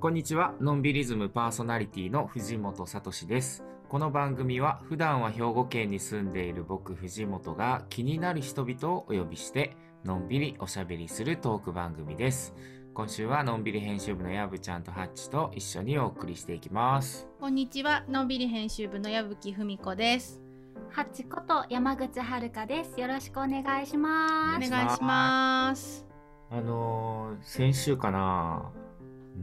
こんにちは。のんびりズムパーソナリティの藤本聡です。この番組は普段は兵庫県に住んでいる僕藤本が気になる人々をお呼びしてのんびりおしゃべりするトーク番組です。今週はのんびり編集部のやぶちゃんとハッチと一緒にお送りしていきます。こんにちは、のんびり編集部の矢吹文子です。ハッチこと山口遥です。よろしくお願いしまおす。願いします。あのー先週かな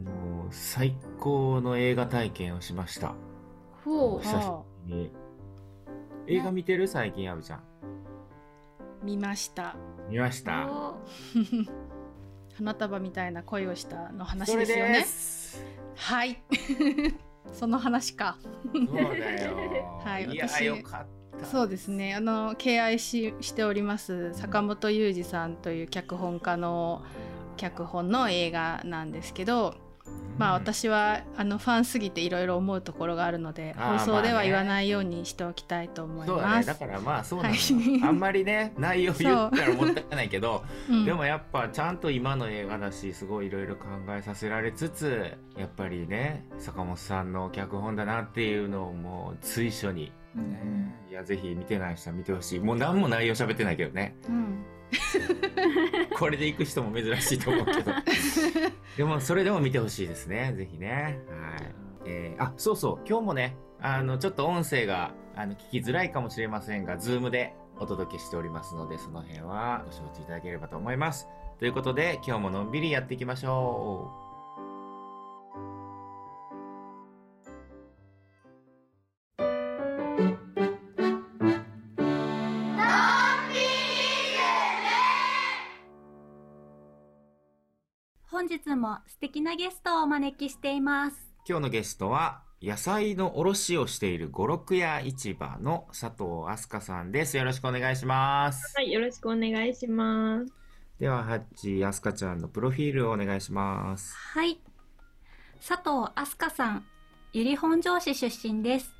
もう最高の映画体験をしました。ほ久しぶりに。映画見てる？最近やぶちゃん。見ました。見ました。お 花束みたいな恋をしたの話ですよね。す。はい。その話か。そうだよ。はいいや、私よかった。そうですね。あの敬愛ししております坂本裕二さんという脚本家の脚本の映画なんですけど、まあ私はあのファンすぎていろいろ思うところがあるので放送では言わないようにしておきたいと思いそうだね。ます。だからまあそうなのよ、はい あんまりね、内容言ったらもったいないけど、うんでもやっぱちゃんと今の映画だし、すごいいろいろ考えさせられつつ、やっぱりね、坂本さんの脚本だなっていうのをもう随所に、ね、いや、ぜひ見てない人は見てほしい。もう何も内容喋ってないけどね。うん これで行く人も珍しいと思うけど。でも、それでも見てほしいですね。ぜひね。はい。えーあ、そうそう。今日もね、あの、ちょっと音声が、あの、聞きづらいかもしれませんが、ズームでお届けしておりますので、その辺はご承知いただければと思います。ということで、今日ものんびりやっていきましょう日も素敵なゲストをお招きしています。う。今日のゲストは、野菜の卸をしている五六屋市場の佐藤飛鳥さんです。よろしくお願いします。はい、よろしくお願いします。では、ハッチ、飛鳥ちゃんのプロフィールをお願いします。はい。佐藤飛鳥さん、由利本荘市出身です。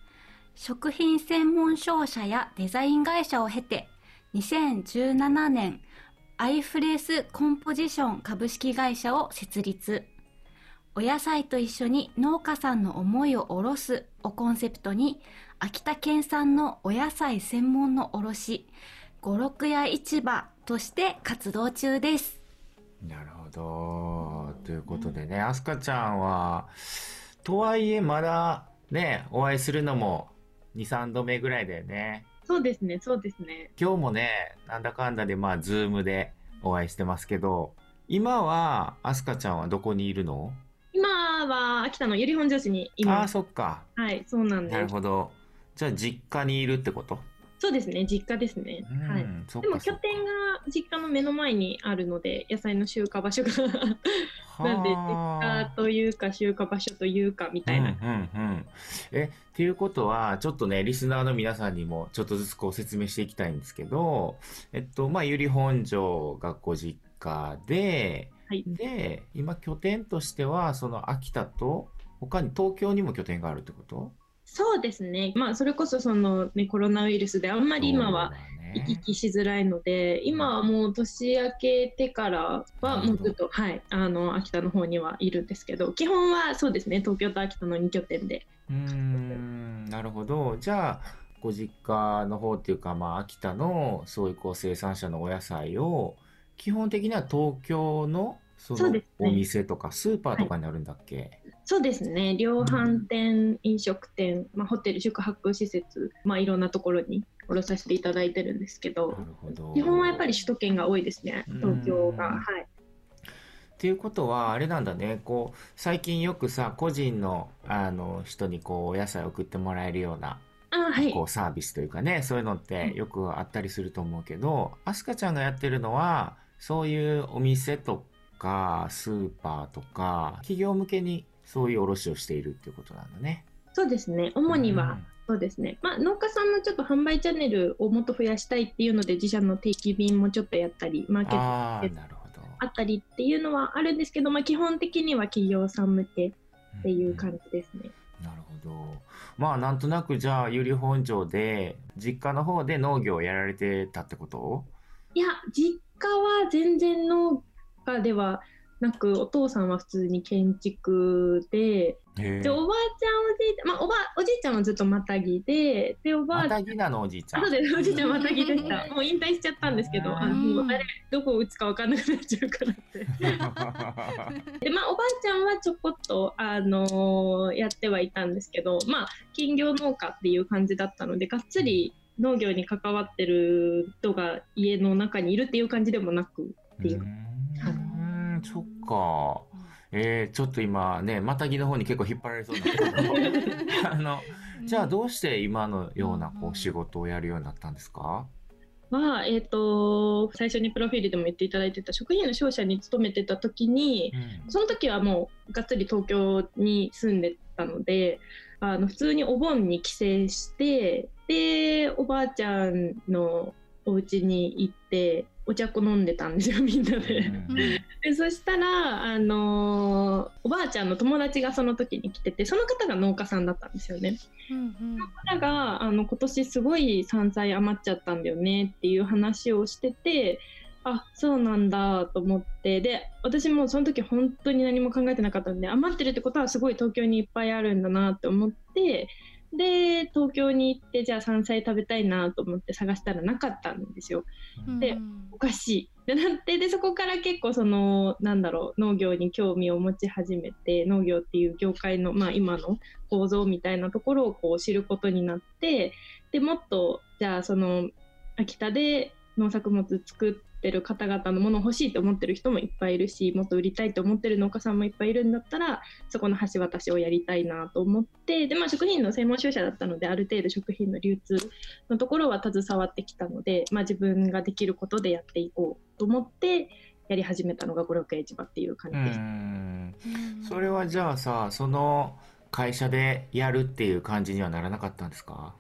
食品専門商社やデザイン会社を経て、2017年、アイフレースコンポジション株式会社を設立。お野菜と一緒に農家さんの思いをおろすをコンセプトに、秋田県産のお野菜専門の卸、五六屋市場として活動中です。なるほど。ということでね、アスカちゃんは、とはいえまだね、お会いするのも2、3度目ぐらいだよね。そうですね、そうですね。今日もね、なんだかんだでまあ、ズームでお会いしてますけど、今は、アスカちゃんはどこにいるの？今は秋田の由利本荘市にいああ、そっか。はい、そうなんですなる。ほど。じゃあ、実家にいるってことそうですね、実家ですね。うん、はい。でも。拠点が実家の目の前にあるので、野菜の集荷場所が なんで実はあ家というか集荷場所というかみたいな。うんうんうん。え、っていうことは、ちょっとね、リスナーの皆さんにもちょっとずつこう説明していきたいんですけど、えっと、まあ、ゆり本庄がご実家で、はいで、今拠点としては、その秋田と、他に東京にも拠点があるってこと？そうですね。まあそれこそそのねコロナウイルスであんまり今は行き来しづらいので、今はもう年明けてからはもうずっと、はい、あの秋田の方にはいるんですけど、基本はそうですね、東京と秋田の2拠点で。うーん、なるほど。じゃあ、ご実家の方っていうか、まあ、秋田のそういうこう生産者のお野菜を、基本的には東京のそのお店とかスーパーとかになるんだっけ、そうですね、量販店、飲食店、まあ、ホテル、宿泊施設、まあ、いろんなところに卸させていただいてるんですけど。基本はやっぱり首都圏が多いですね、東京が。うん。はい。っていうことは、あれなんだね、こう、最近よくさ、個人の、あの、人にこう、お野菜を送ってもらえるような、あはい。こう、サービスというかね、そういうのってよくあったりすると思うけど、アスカちゃんがやってるのは、そういうお店とか、スーパーとか、企業向けにそういう卸をしているっていうことなんだね。そうですね、主には、そうですね、まあ、農家さんのちょっと販売チャンネルをもっと増やしたいっていうので、自社の定期便もちょっとやったり、マーケットあったりっていうのはあるんですけど、まあ、基本的には企業さん向けっていう感じですね。なるほど。まあ、なんとなくじゃあ、ゆり本庄で、実家の方で農業をやられてたってこと？いや、実家は全然農家ではなくお父さんは普通に建築でへでおばあちゃんおじいちゃん、まあ、おばおじいちゃんはずっとまたぎででおばあちゃんまたぎなのおじいちゃん。あそうですおじいちゃんまたぎでした。もう引退しちゃったんですけどあのもう誰どこを打つか分かんなくなっちゃうから。っ てでまあおばあちゃんはちょこっとあのーやってはいたんですけどまあ兼業農家っていう感じだったのでがっつり農業に関わってる人が家の中にいるっていう感じでもなくっていう。うーんそっか。えー、ちょっと今ね、またぎの方に結構引っ張られそうなんだけど、あの、じゃあどうして今のようなこう仕事をやるようになったんですか？は、えー、と最初にプロフィールでも言っていただいてた食品の商社に勤めてた時にその時はもうがっつり東京に住んでたのであの普通にお盆に帰省してでおばあちゃんのお家に行ってお茶子飲んでたんですよ みんなで。うんでそしたら、あのーおばあちゃんの友達がその時に来ててその方が農家さんだったんですよね。方があの今年すごい山菜余っちゃったんだよねっていう話をしててあそうなんだと思ってで私もその時本当に何も考えてなかったんで余ってるってことはすごい東京にいっぱいあるんだなって思ってで東京に行ってじゃあ山菜食べたいなと思って探したらなかったんですよ。でおかしいってなってでそこから結構そのなんだろう農業に興味を持ち始めて農業っていう業界の、まあ、今の構造みたいなところをこう知ることになってでもっとじゃあその秋田で農作物作ってる方々のものを欲しいと思ってる人もいっぱいいるしもっと売りたいと思ってる農家さんもいっぱいいるんだったらそこの橋渡しをやりたいなと思ってで、まあ、食品の専門商社だったのである程度食品の流通のところは携わってきたので、まあ、自分ができることでやっていこうと思ってやり始めたのが五六市場っていう感じうです。んそれはじゃあさ、その会社でやるっていう感じにはならなかったんですか？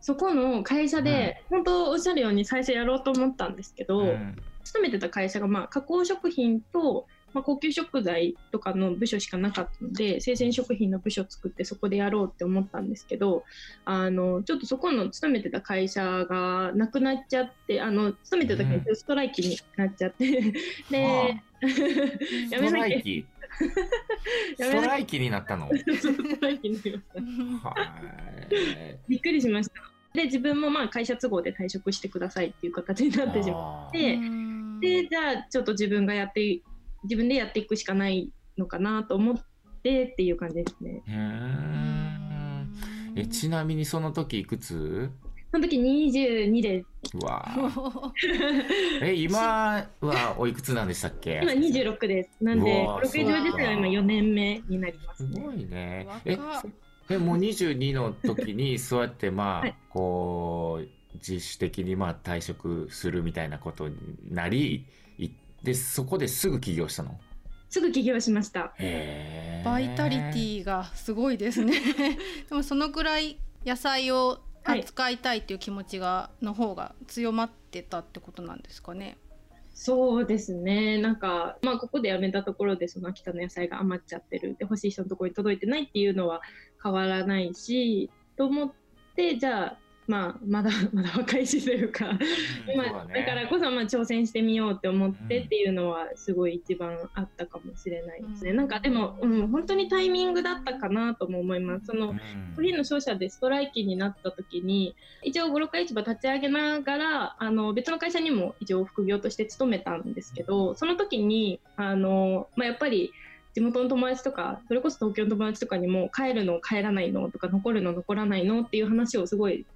そこの会社で、本当おっしゃるように最初やろうと思ったんですけど、うん。勤めてた会社がまあ加工食品と、まあ、高級食材とかの部署しかなかったので生鮮食品の部署を作ってそこでやろうって思ったんですけどあのちょっとそこの勤めてた会社がなくなっちゃってあの勤めてた会社ストライキになっちゃって、では やストめなきゃ。ライキ。やめなきゃ。ストライキになったの？ストライキになりました。はいびっくりしました。で自分もまあ会社都合で退職してくださいっていう形になってしまっあてでじゃあちょっと自分がやって自分でやっていくしかないのかなと思ってっていう感じですね。えちなみにその時いくつ？その時22ですうわ。ー え今はおいくつなんでしたっけ？今26です。なんでうわー6以上ですが今4年目になりますね。すごいね。ええもう22の時に そうやってまあ、はい。こう自主的にまあ退職するみたいなことになりいでそこですぐ起業したの？すぐ起業しました。バイタリティがすごいですね。でもそのくらい野菜を扱いたいっていう気持ちが、の方が強まってたってことなんですかね。そうですね。なんかまあここで辞めたところでその秋田の野菜が余っちゃってる。で欲しい人のところに届いてないっていうのは変わらないしと思ってじゃあまあまだ まだ若いしというか今だ,、からこそまあ挑戦してみようって思ってっていうのはすごい一番あったかもしれないですね、うん。なんかでも、うん、本当にタイミングだったかなとも思います。そのコーヒーの商社でストライキになった時に一応五六市場立ち上げながらあの別の会社にも一応副業として勤めたんですけどその時にあの、まあ、やっぱり地元の友達とかそれこそ東京の友達とかにも帰るの帰らないのとか残るの残らないのっていう話をすごい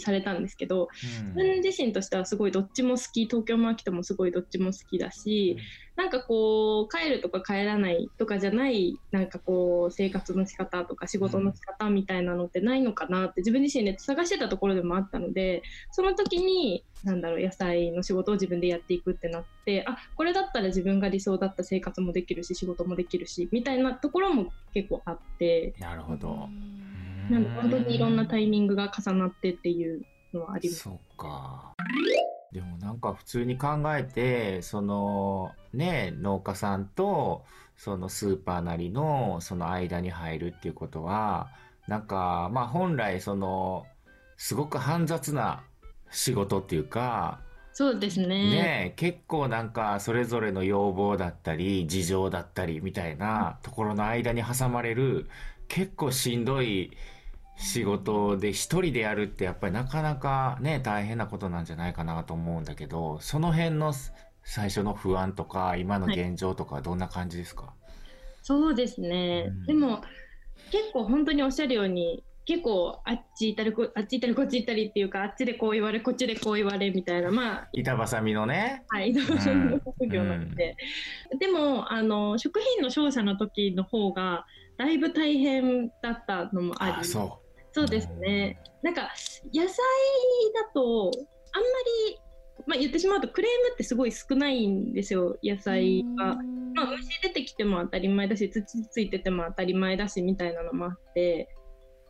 されたんですけど自分自身としてはすごいどっちも好き東京も秋田もすごいどっちも好きだし、なんかこう帰るとか帰らないとかじゃないなんかこう生活の仕方とか仕事の仕方みたいなのってないのかなって自分自身で探してたところでもあったのでその時になんだろう野菜の仕事を自分でやっていくってなってあこれだったら自分が理想だった生活もできるし仕事もできるしみたいなところも結構あって。なるほどなんで本当にいろんなタイミングが重なってっていうのはあります。そうかでもなんか普通に考えてそのね農家さんとそのスーパーなりのその間に入るっていうことはなんかまあ本来そのすごく煩雑な仕事っていうかそうですね。ね結構なんかそれぞれの要望だったり事情だったりみたいなところの間に挟まれる結構しんどい仕事で一人でやるってやっぱりなかなかね大変なことなんじゃないかなと思うんだけどその辺の最初の不安とか今の現状とかどんな感じですか、はい、そうですね、うん、でも結構本当におっしゃるように結構あっち行ったりあっち行ったりこっち行ったりっていうかあっちでこう言われこっちでこう言われみたいなまあ板挟みのね。はい板挟みの職業なので、うん、でもあの食品の商社の時の方がだいぶ大変だったのもあり。そうそうですね、なんか野菜だとあんまりまあ、言ってしまうとクレームってすごい少ないんですよ野菜が。まあ、虫出てきても当たり前だし土ついてても当たり前だしみたいなのもあって。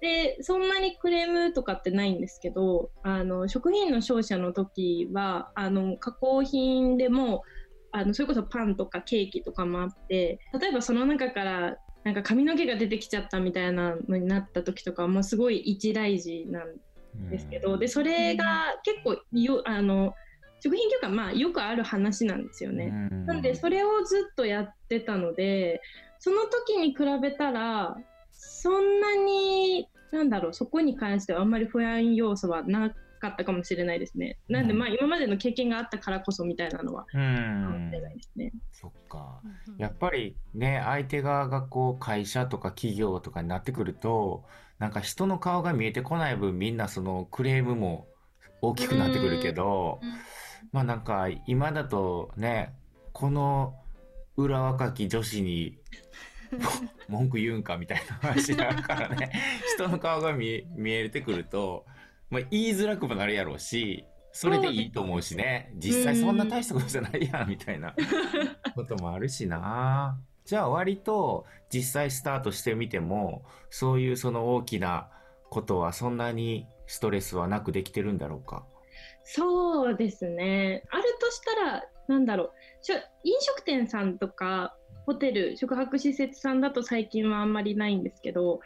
でそんなにクレームとかってないんですけどあの食品の商社の時はあの加工品でもあのそれこそパンとかケーキとかもあって例えばその中からなんか髪の毛が出てきちゃったみたいなのになった時とかもすごい一大事なんですけど、でそれが結構よあの食品業界まあよくある話なんですよね。なのでそれをずっとやってたのでその時に比べたらそんなに、なんだろう、そこに関してはあんまり不安要素はなかったかもしれないですね。なんで、まあ、今までの経験があったからこそみたいなのは、かもしれないですね。そっか。やっぱりね、相手側がこう、会社とか企業とかになってくると、なんか人の顔が見えてこない分、みんなそのクレームも大きくなってくるけど、まあなんか今だとね、この裏若き女子に 文句言うんかみたいな話だからね人の顔が見見えてくると、まあ、言いづらくもなるやろうしそれでいいと思うしね。実際そんな大したことじゃないやんみたいなこともあるしな。じゃあ割と実際スタートしてみてもそういうその大きなことはそんなにストレスはなくできてるんだろうか？そうですね。あるとしたらなんだろう。飲食店さんとかホテル宿泊施設さんだと最近はあんまりないんですけど、うん、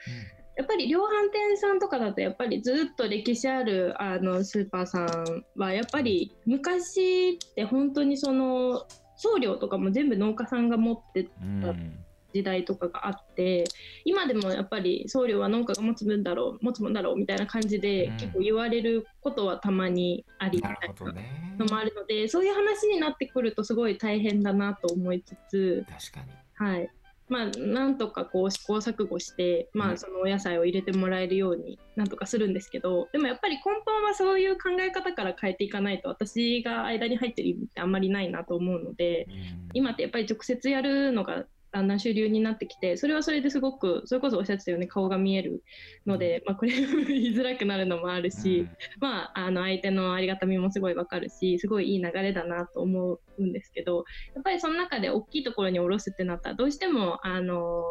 やっぱり量販店さんとかだとやっぱりずっと歴史あるあのスーパーさんはやっぱり昔って本当にその送料とかも全部農家さんが持ってた時代とかがあって今でもやっぱり送料は農家が持つ分だろう持つもんだろうみたいな感じで、結構言われることはたまにありみたいなのもあるので、そういう話になってくるとすごい大変だなと思いつつ確かに。はいまあ、なんとかこう試行錯誤して、まあ、そのお野菜を入れてもらえるようになんとかするんですけどでもやっぱり根本はそういう考え方から変えていかないと私が間に入ってる意味ってあんまりないなと思うので、今ってやっぱり直接やるのがだんだん主流になってきてそれはそれですごくそれこそおっしゃってたように顔が見えるので、まあ、これ言いづらくなるのもあるし、うん、まあ、あの相手のありがたみもすごいわかるしすごいいい流れだなと思うんですけどやっぱりその中で大きいところに下ろすってなったらどうしてもあの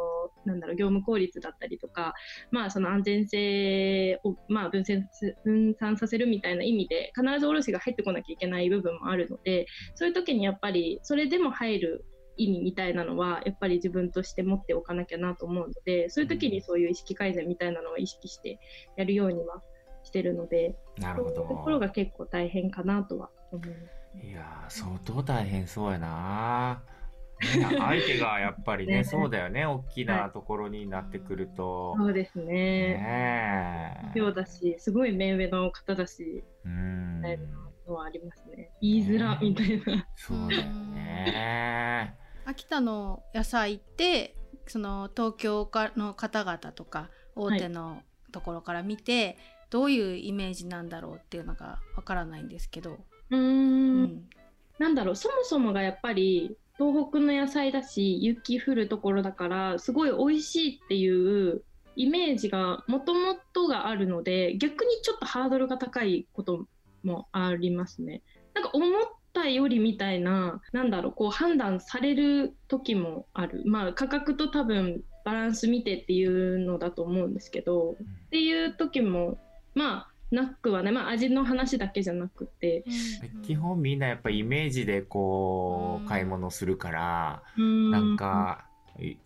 なんだろう業務効率だったりとか、まあ、その安全性を、まあ、分散分散させるみたいな意味で必ず卸が入ってこなきゃいけない部分もあるのでそういう時にやっぱりそれでも入る意味みたいなのはやっぱり自分として持っておかなきゃなと思うのでそういう時にそういう意識改善みたいなのは意識してやるようにはしてるのでなるほどところが結構大変かなとは思います、いや相当大変そうやな。相手がやっぱりね ね、そうだよね、大きなところになってくると。はい、そうですね。ねそうだし、すごい目上の方だし、うん。のはありますね。言いづらみたいな。そうだよね。秋田の野菜ってその東京の方々とか大手のところから見て、はい、どういうイメージなんだろうっていうのがわからないんですけど。うん、なんだろう。そもそもがやっぱり東北の野菜だし雪降るところだからすごい美味しいっていうイメージがもともとがあるので逆にちょっとハードルが高いこともありますね。なんか思ったよりみたいな、なんだろう、こう判断される時もある。まあ価格と多分バランス見てっていうのだと思うんですけど、っていう時も、まあ、なくはね、まあ、味の話だけじゃなくて、基本みんなやっぱイメージでこう買い物するから、ん。なんか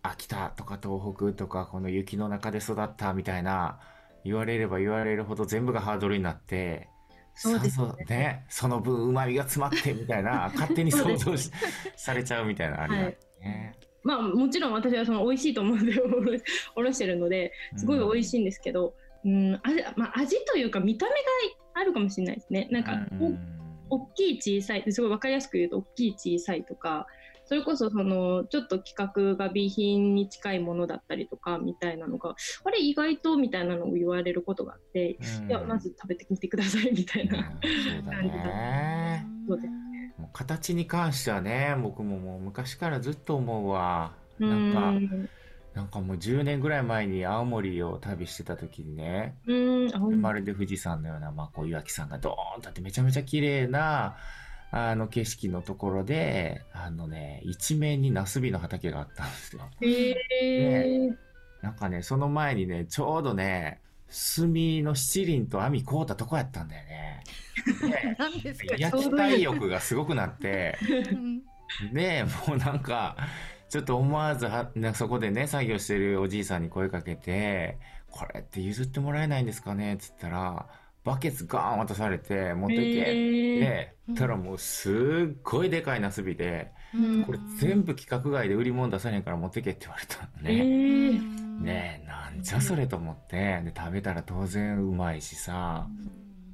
秋田とか東北とかこの雪の中で育ったみたいな言われれば言われるほど全部がハードルになってそうですね。ねその分うまみが詰まってみたいな 勝手に想像しされちゃうみたいなありますね。はい。まあもちろん私はその美味しいと思うんでおろしてるのですごい美味しいんですけど、うん、味まあ、味というか見た目があるかもしれないですね。なんか、うん、大きい小さいすごい分かりやすく言うと大きい小さいとかそれこそそのちょっと規格が B 品に近いものだったりとかみたいなのがあれ意外とみたいなのを言われることがあって、うん、いやまず食べてみてくださいみたいな、感じだそうです。形に関してはね僕ももう昔からずっと思うわ。なんかなんかもう10年ぐらい前に青森を旅してた時にねまるで富士山のような、まあ、こう岩木山がドーンとあってめちゃめちゃ綺麗なあの景色のところであのね一面にナスビの畑があったんですよ。えー、なんかねその前にねちょうどね炭の七輪と網買うたとこやったんだよね。で焼きたい欲がすごくなってでもうなんかちょっと思わずはそこでね作業してるおじいさんに声かけて「これって譲ってもらえないんですかね?」っつったらバケツガーン渡されて持っていけ。ってたらもうすっごいでかいなすびで、これ全部規格外で売り物出さねえから持ってけって言われたのね。ねえなんじゃそれと思って。で食べたら当然うまいしさ。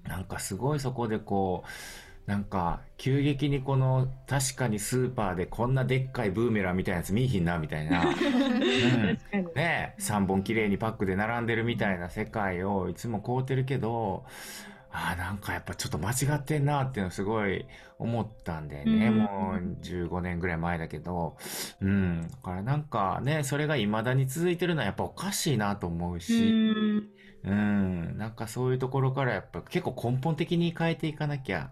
なんかすごいそこでこう、なんか、急激にこの、確かにスーパーでこんなでっかいブーメランみたいなやつ見いひんな、みたいな。うん、ね3本綺麗にパックで並んでるみたいな世界をいつも買うてるけど、ああ、なんかやっぱちょっと間違ってんなっていうのすごい思ったんでね、うん、もう15年ぐらい前だけど、うん。だからなんかね、それが未だに続いてるのはやっぱおかしいなと思うし、うん。うん、なんかそういうところからやっぱ結構根本的に変えていかなきゃ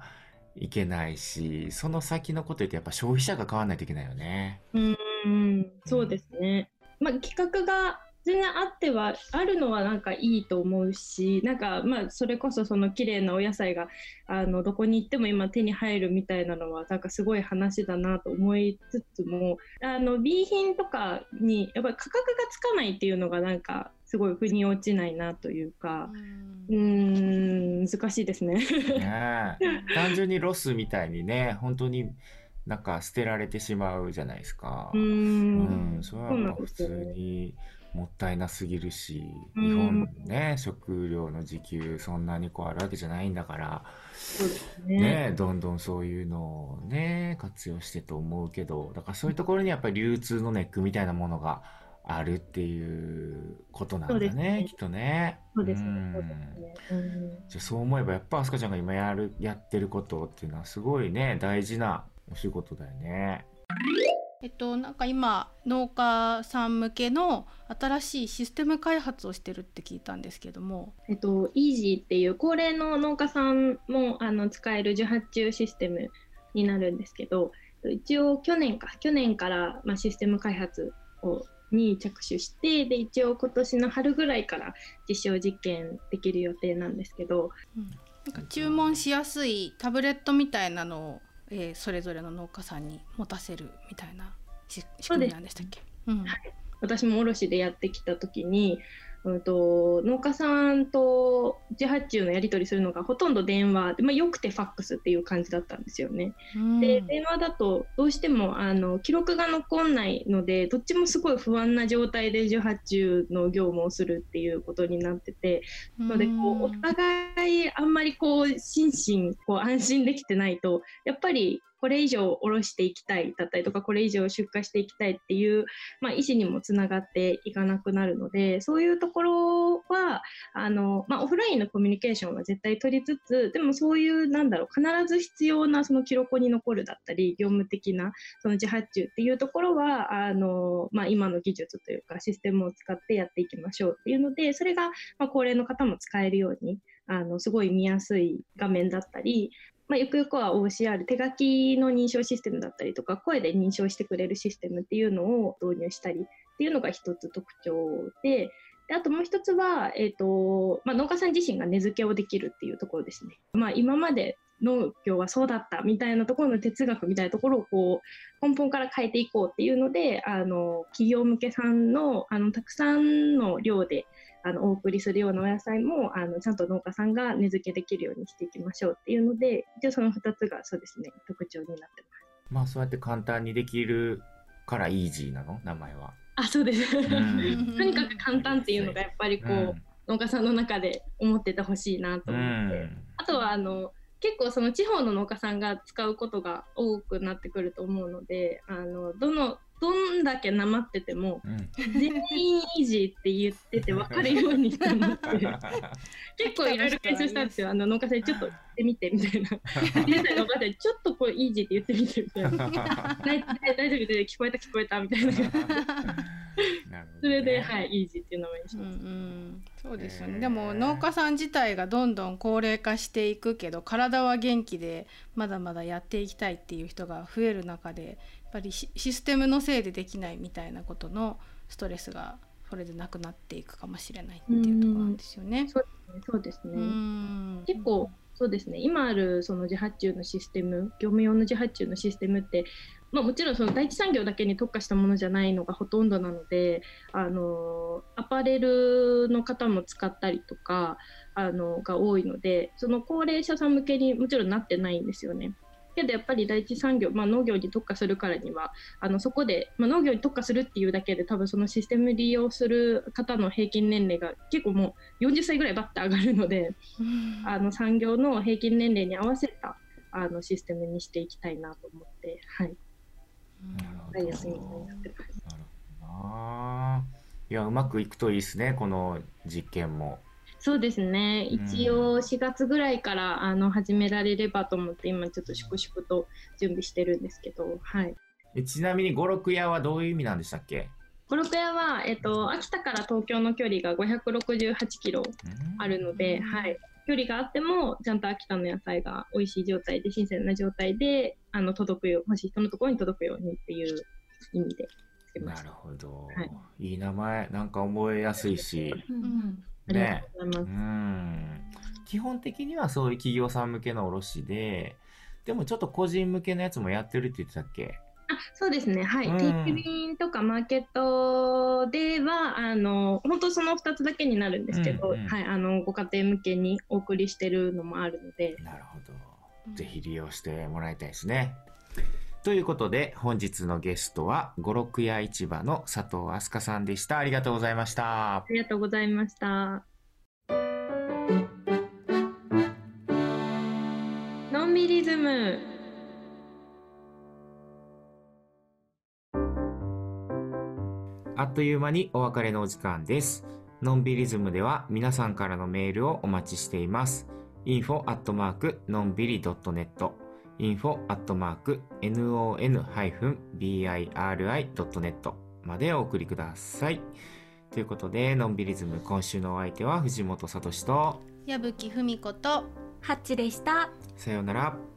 いけないし、その先のこと言ってやっぱ消費者が変わらないといけないよね。うん、そうですね。まあ企画が全然あってはあるのはなんかいいと思うしなんかまあそれこそその綺麗なお野菜があのどこに行っても今手に入るみたいなのはなんかすごい話だなと思いつつもあの B 品とかにやっぱり価格がつかないっていうのがなんかすごい腑に落ちないなというかうん難しいですね。ね 単純にロスみたいにね本当になんか捨てられてしまうじゃないですか。うん。それは普通にもったいなすぎるし、日本ね、食料の自給そんなにこうあるわけじゃないんだから、ね、ね、どんどんそういうのをね、活用してと思うけど、だからそういうところにやっぱり流通のネックみたいなものがあるっていうことなんだね、ねきっとね。そうですね。じゃあそう思えばやっぱあすかちゃんが今やる、やってることっていうのはすごいね、大事なお仕事だよね。えっと、なんか今農家さん向けの新しいシステム開発をしてるって聞いたんですけども、えっと、イージーっていう高齢の農家さんもあの使える受発注システムになるんですけど一応去年か去年から、まあ、システム開発をに着手してで一応今年の春ぐらいから実証実験できる予定なんですけど、うん、なんか注文しやすいタブレットみたいなのをえー、それぞれの農家さんに持たせるみたいな仕組みなんでしたっけ、うん、はい、私も卸でやってきた時にうんと、農家さんと自発注のやり取りするのがほとんど電話で、まあ、よくてファックスっていう感じだったんですよね。で電話だとどうしてもあの記録が残んないのでどっちもすごい不安な状態で受発注の業務をするっていうことになっててのでこうお互いあんまりこう心身こう安心できてないとやっぱりこれ以上下ろしていきたいだったりとかこれ以上出荷していきたいっていう、まあ、意思にもつながっていかなくなるのでそういうところはあの、まあ、オフラインのコミュニケーションは絶対取りつつでもそういうなんだろう必ず必要なその記録に残るだったり業務的なその自発注っていうところはあの、まあ、今の技術というかシステムを使ってやっていきましょうっていうのでそれが、ま、高齢の方も使えるようにあのすごい見やすい画面だったりまあ、ゆくゆくは OCR 手書きの認証システムだったりとか声で認証してくれるシステムっていうのを導入したりっていうのが一つ特徴でであともう一つは、えーとまあ、農家さん自身が根付けをできるっていうところですね。まあ、今まで農業はそうだったみたいなところの哲学みたいなところをこう根本から変えていこうっていうのであの企業向けさんのあのたくさんの量であのお送りするようなお野菜もあのちゃんと農家さんが値付けできるようにしていきましょうっていうので一応その2つがそうですね特徴になってます。まあそうやって簡単にできるからイージーなの？名前は。あそうです、うん、とにかく簡単っていうのがやっぱりこう、うん、農家さんの中で思っててほしいなと思って、うん、あとはあの結構その地方の農家さんが使うことが多くなってくると思うのであのどのどんだけなまってても、うん、全員イージーって言ってて分かるようにしたのって 結構いろいろ解説したんですよ。あの農家さんちょっと言ってみてみたいな。現在の農家さんちょっとこうイージーって言ってみてみたいな。大丈夫で聞こえた聞こえたみたいなそれで、はい、イージーっていう名前にしました。うんうん、そうですよね。でも農家さん自体がどんどん高齢化していくけど、体は元気でまだまだやっていきたいっていう人が増える中で、やっぱりシステムのせいでできないみたいなことのストレスがそれでなくなっていくかもしれないっていうところなんですよね。そうですね。結構そうですね。今あるその自発注のシステム、業務用の自発注のシステムってまあ、もちろんその第一産業だけに特化したものじゃないのがほとんどなのであのアパレルの方も使ったりとかあのが多いのでその高齢者さん向けにもちろんなってないんですよね。けどやっぱり第一産業、まあ、農業に特化するからにはあのそこで、まあ、農業に特化するっていうだけで多分そのシステム利用する方の平均年齢が結構もう40歳ぐらいバッて上がるので、あの産業の平均年齢に合わせたあのシステムにしていきたいなと思って、はい、なるほど。なるほどな。いや、うまくいくといいですね、この実験も。そうですね。一応4月ぐらいから、あの始められればと思って今ちょっと粛々と準備してるんですけど、はい。ちなみに五六屋はどういう意味なんでしたっけ？五六屋はえっと秋田から東京の距離が568キロあるので、はい。距離があってもちゃんと秋田の野菜が美味しい状態で新鮮な状態であの届くよ欲しい人のところに届くようにっていう意味でなるほど、はい、いい名前なんか覚えやすいし、うん、ね。うん。基本的にはそういう企業さん向けの卸ででもちょっと個人向けのやつもやってるって言ってたっけ？あそうですね、はい、うん、定期便とかマーケットではあの本当その2つだけになるんですけど、うんうん、はい、あのご家庭向けにお送りしてるのもあるので。なるほど、ぜひ利用してもらいたいですね。ということで本日のゲストは五六屋市場の佐藤飛鳥さんでした。ありがとうございました。ありがとうございました。のんびりズム。あっという間にお別れのお時間です。のんびりズムでは皆さんからのメールをお待ちしています。info アットマークのんびり .net info アットマーク non-biri.net までお送りください。ということで、のんびりズム今週のお相手は藤本聡と矢吹文子とハッチでした。さようなら。